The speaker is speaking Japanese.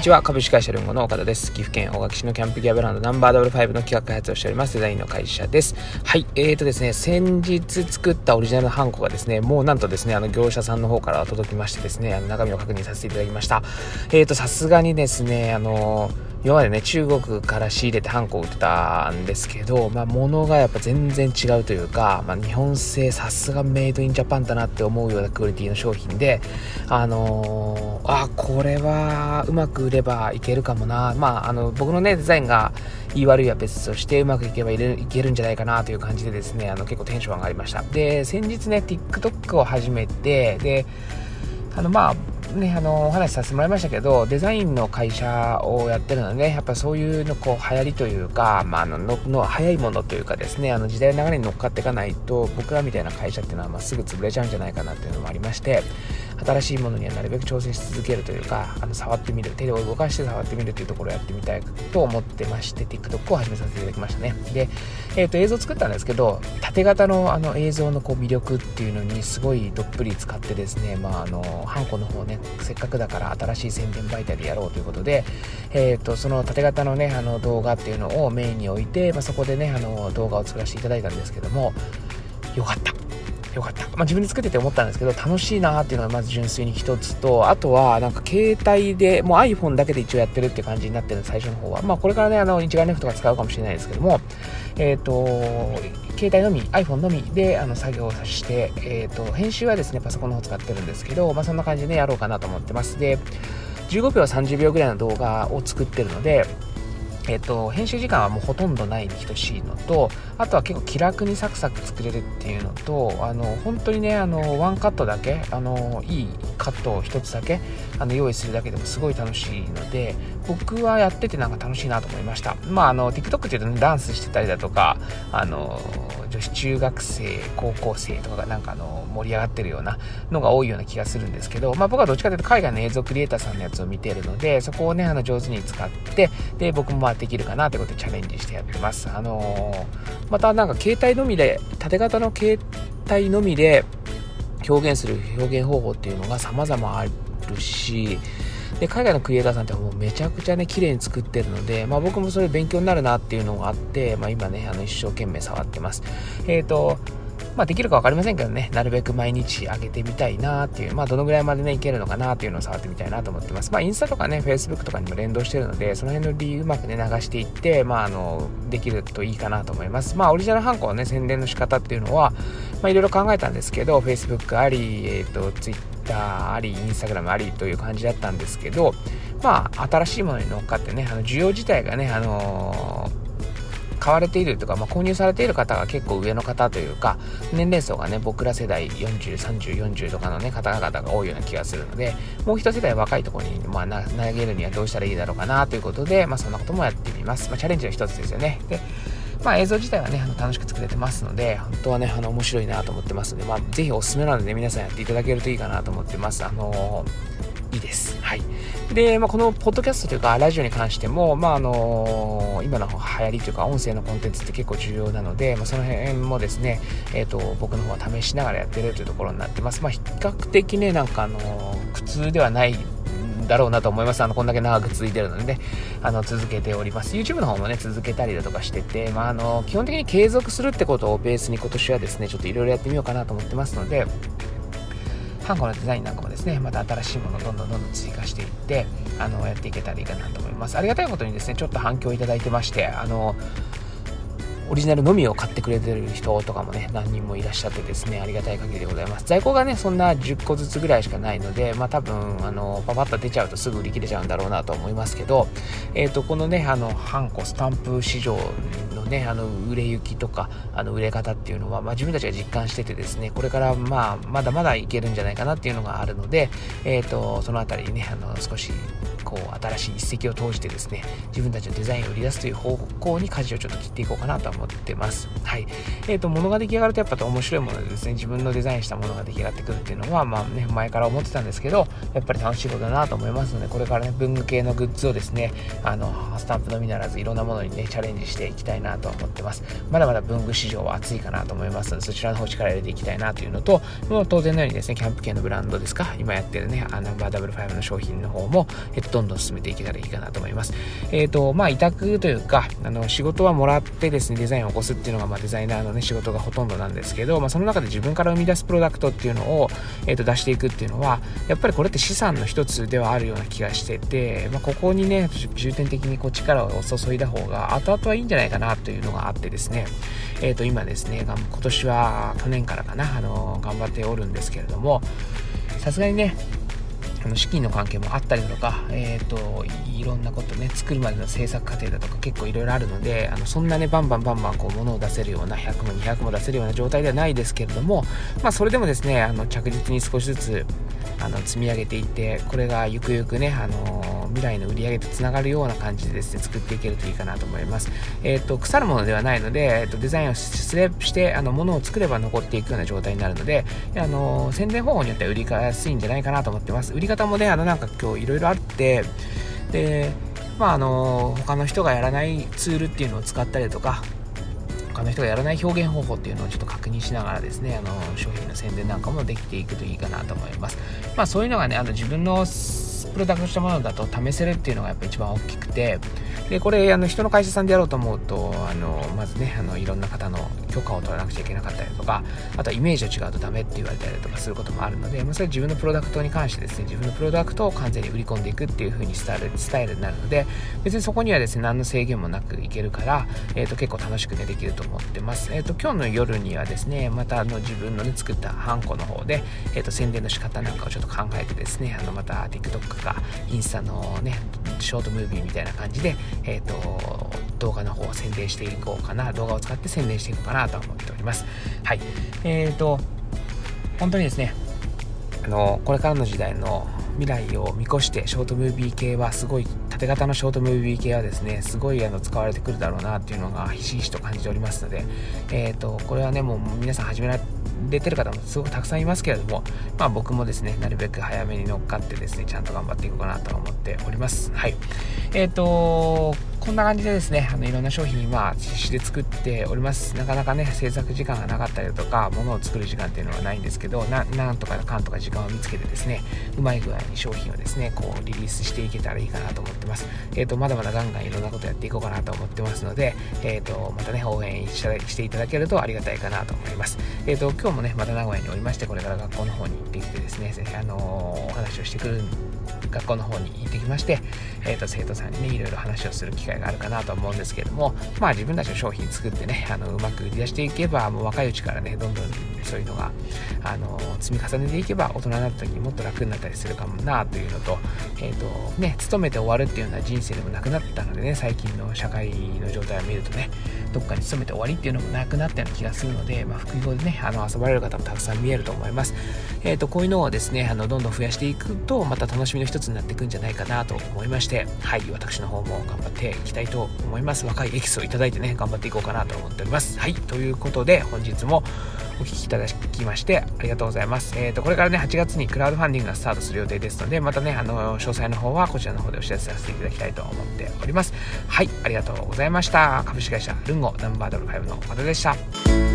にちは。株式会社ルンゴの岡田です。岐阜県大垣市のキャンプギアブランドナンバーダブル5の企画開発をしております。デザインの会社です。はい。えーとですね先日作ったオリジナルのハンコがですねもうなんとですねあの業者さんの方から届きましてですねあの中身を確認させていただきました。えーとさすがにですねあのー今までね中国から仕入れてハンコを売ってたんですけど、まあ、物がやっぱ全然違うというか、まあ、日本製さすがメイドインジャパンだなって思うようなクオリティの商品であのー、あこれはうまく売ればいけるかもな。まああの僕のねデザインが言い悪いは別としてうまくいけばいけるんじゃないかなという感じでですねあの結構テンション上がりました。で先日ね TikTok を始めてであのまあね、あのお話しさせてもらいましたけどデザインの会社をやってるので、ね、やっぱそういうのこう流行りというか、まあ、ののの早いものというかですねあの時代の流れに乗っかっていかないと僕らみたいな会社っていうのはまあすぐ潰れちゃうんじゃないかなっていうのもありまして新しいものにはなるべく挑戦し続けるというかあの触ってみる手を動かして触ってみるというところをやってみたいと思ってまして TikTok を始めさせていただきましたね。で、えー、と映像作ったんですけど縦型のあの映像のこう魅力っていうのにすごいどっぷり使ってですねまああのハンコの方ねせっかくだから新しい宣伝媒体でやろうということで、えー、とその縦型のねあの動画っていうのをメインに置いて、まあ、そこでねあの動画を作らせていただいたんですけどもよかった。よかった。まあ、自分で作ってて思ったんですけど、楽しいなっていうのがまず純粋に一つと、あとはなんか携帯で、もう iPhone だけで一応やってるって感じになってる最初の方は。まあこれからね、あの、一眼レフとか使うかもしれないですけども、えっ、ー、と、携帯のみ、iPhone のみであの作業をして、えっ、ー、と、編集はですね、パソコンの方使ってるんですけど、まあそんな感じでね、やろうかなと思ってます。で、15秒30秒ぐらいの動画を作ってるので、えっと、編集時間はもうほとんどないに等しいのとあとは結構気楽にサクサク作れるっていうのとあの本当にねあのワンカットだけあのいいカットを1つだけあの用意するだけでもすごい楽しいので僕はやっててなんか楽しいなと思いました。まああの TikTok っていうと、ね、ダンスしてたりだとかあの女子中学生高校生とかがなんかあの盛り上がってるようなのが多いような気がするんですけど、まあ、僕はどっちかというと海外の映像クリエイターさんのやつを見てるのでそこをねあの上手に使ってで僕もまあできるかなってことでチャレンジしてやってます。あのー、またなんか携帯のみで縦型の携帯のみで表現する表現方法っていうのが様々あるしで海外のクリエイターさんってもうめちゃくちゃね綺麗に作ってるので、まあ、僕もそれ勉強になるなっていうのがあって、まあ、今ねあの一生懸命触ってます。えっ、ー、とまあ、できるか分かりませんけどね、なるべく毎日上げてみたいなっていう、まあ、どのぐらいまでね、いけるのかなっていうのを触ってみたいなと思ってます。まあ、インスタとかね、Facebook とかにも連動してるので、その辺の理由うまくね、流していって、まあ、あの、できるといいかなと思います。まあ、オリジナルハンコのね、宣伝の仕方っていうのは、まあ、いろいろ考えたんですけど、Facebook あり、えっ、ー、と、Twitter あり、Instagram ありという感じだったんですけど、まあ、新しいものに乗っかってね、あの、需要自体がね、あのー買われているとか、まあ、購入されている方が結構上の方というか年齢層がね僕ら世代403040とかのね方々が多いような気がするのでもう一世代若いところに、まあ、投げるにはどうしたらいいだろうかなということで、まあ、そんなこともやってみます、まあ、チャレンジの一つですよねでまあ、映像自体はね、あの楽しく作れてますので、本当はね、あの面白いなと思ってますので、まあ、ぜひおすすめなので、皆さんやっていただけるといいかなと思ってます。あのー、いいです。はい。で、まあ、このポッドキャストというか、ラジオに関しても、まあ、あのー、今の流行りというか、音声のコンテンツって結構重要なので、まあ、その辺もですね、えっ、ー、と、僕の方は試しながらやってるというところになってます。まあ、比較的ね、なんかあのー、苦痛ではないだろうなと思います。あの、こんだけ長く続いてるのでね、あの、続けております。YouTube の方もね、続けたりだとかしてて、まあ、あの、基本的に継続するってことをベースに今年はですね、ちょっといろいろやってみようかなと思ってますので、ハンコのデザインなんかもですねまた新しいものをどんどんどんどん追加していってあのやっていけたらいいかなと思います。ありがたいことにですねちょっと反響いただいてましてあのオリジナルのみを買ってくれてる人とかもね、何人もいらっしゃってですね、ありがたい限りでございます。在庫がね、そんな10個ずつぐらいしかないので、まあ多分、あの、パパッと出ちゃうとすぐ売り切れちゃうんだろうなと思いますけど、えっ、ー、と、このね、あの、ハンコ、スタンプ市場のね、あの、売れ行きとか、あの、売れ方っていうのは、まあ自分たちが実感しててですね、これからまあ、まだまだいけるんじゃないかなっていうのがあるので、えっ、ー、と、そのあたりにね、あの、少し、こう、新しい一石を投じてですね、自分たちのデザインを売り出すという方向に舵をちょっと切っていこうかなと思思ってます。はい。えっ、ー、と、物が出来上がるとやっぱ面白いものでですね、自分のデザインしたものが出来上がってくるっていうのは、まあね、前から思ってたんですけど、やっぱり楽しいことだなと思いますので、これからね、文具系のグッズをですね、あの、スタンプのみならずいろんなものにね、チャレンジしていきたいなと思ってます。まだまだ文具市場は熱いかなと思いますので、そちらの方力入れていきたいなというのと、もう当然のようにですね、キャンプ系のブランドですか、今やってるね、ナンバーダブル5の商品の方も、えっと、どんどん進めていけたらいいかなと思います。えっ、ー、と、まあ、委託というか、あの、仕事はもらってですね、ザインを起こすっていうのが、まあ、デザイナーのね、仕事がほとんどなんですけど、まあ、その中で自分から生み出すプロダクトっていうのを、え、ー、と、出していくっていうのは、やっぱりこれって資産の一つではあるような気がしてて、まあ、ここにね、重点的にこう力を注いだ方が、後々はいいんじゃないかなというのがあってですね、え、ー、と、今ですね、今年は去年からかな、あの、頑張っておるんですけれども、さすがにね、あの資金の関係もあったりとか、えーと、ろんなことね作るまでの制作過程だとか結構いろいろあるのであのそんなねバンバンバンバンこう物を出せるような100も200も出せるような状態ではないですけれども、まあ、それでもですねあの着実に少しずつあの積み上げていってこれがゆくゆくね、あの未来の売り上げとつながるような感じでですね作っていけるといいかなと思います。えっ、ー、と腐るものではないので、えーと、デザインをしてあの物を作れば残っていくような状態になるので、あの宣伝方法によっては売りやすいんじゃないかなと思ってます。売り方もねあのなんか今日いろいろあってでまああの他の人がやらないツールっていうのを使ったりとか他の人がやらない表現方法っていうのをちょっと確認しながらですねあの商品の宣伝なんかもできていくといいかなと思います。まあそういうのがねあの自分のプロダクトしたものだと試せるっていうのがやっぱ一番大きくてでこれあの人の会社さんでやろうと思うとあのまずねあのいろんな方の許可を取らなくちゃいけなかったりとかあとはイメージが違うとダメって言われたりとかすることもあるので、まあ、それは自分のプロダクトに関してですね自分のプロダクトを完全に売り込んでいくっていう風にスタイルスタイルになるので別にそこにはですね何の制限もなくいけるから、えー、と結構楽しくねできると思ってます、えー、と今日の夜にはですねまたあの自分のね作ったハンコの方で、えー、と宣伝の仕方なんかをちょっと考えてですねあのまた TikTok かインスタのねショートムービーみたいな感じで、えーと、動画の方を宣伝していこうかな動画を使って宣伝していこうかなと思っております。はい。えーと本当にですねあのこれからの時代の未来を見越してショートムービー系はすごい縦型のショートムービー系はですねすごいあの使われてくるだろうなっていうのがひしひしと感じておりますので、えーと、これはねもう皆さん始められてる方もすごくたくさんいますけれども、まあ、僕もですねなるべく早めに乗っかってですねちゃんと頑張っていこうかなと思っております。はい。えっ、ー、とこんな感じでですね、あのいろんな商品は実施で作っております。なかなかね、制作時間がなかったりとか、物を作る時間っていうのはないんですけど、なんとかかんとか時間を見つけてですね、うまい具合に商品をですね、こうリリースしていけたらいいかなと思ってます。えっ、ー、と、まだまだガンガンいろんなことやっていこうかなと思ってますので、えっ、ー、と、またね、応援していただけるとありがたいかなと思います。えっ、ー、と、今日もね、また名古屋におりまして、これから学校の方に行ってきてですね、あのお話をしてくるん学校の方に行ってきまして、えっ、と、生徒さんにね、いろいろ話をする機会があるかなと思うんですけれども、まあ自分たちの商品作ってね、あのうまく売り出していけば、もう若いうちからね、どんどんそういうのが、あの積み重ねていけば、大人になった時にもっと楽になったりするかもなというのと、えっ、ー、と、ね、勤めて終わるっていうような人生でもなくなったのでね、最近の社会の状態を見るとね、どっかに勤めて終わりっていうのもなくなったような気がするので、まあ、副業でね、あの遊ばれる方もたくさん見えると思います。えっ、ー、と、こういうのをですね、あのどんどん増やしていくと、また楽しみの一になっていくんじゃないかなと思いまして、はい、私の方も頑張っていきたいと思います。若いエキスをいただいてね、頑張っていこうかなと思っております。はい、ということで、本日もお聴きいただきましてありがとうございます。えっ、ー、と、これからね、8月にクラウドファンディングがスタートする予定ですので、またね、あの、詳細の方はこちらの方でお知らせさせていただきたいと思っております。はい、ありがとうございました。株式会社ルンゴナンバードル5の岡田でした。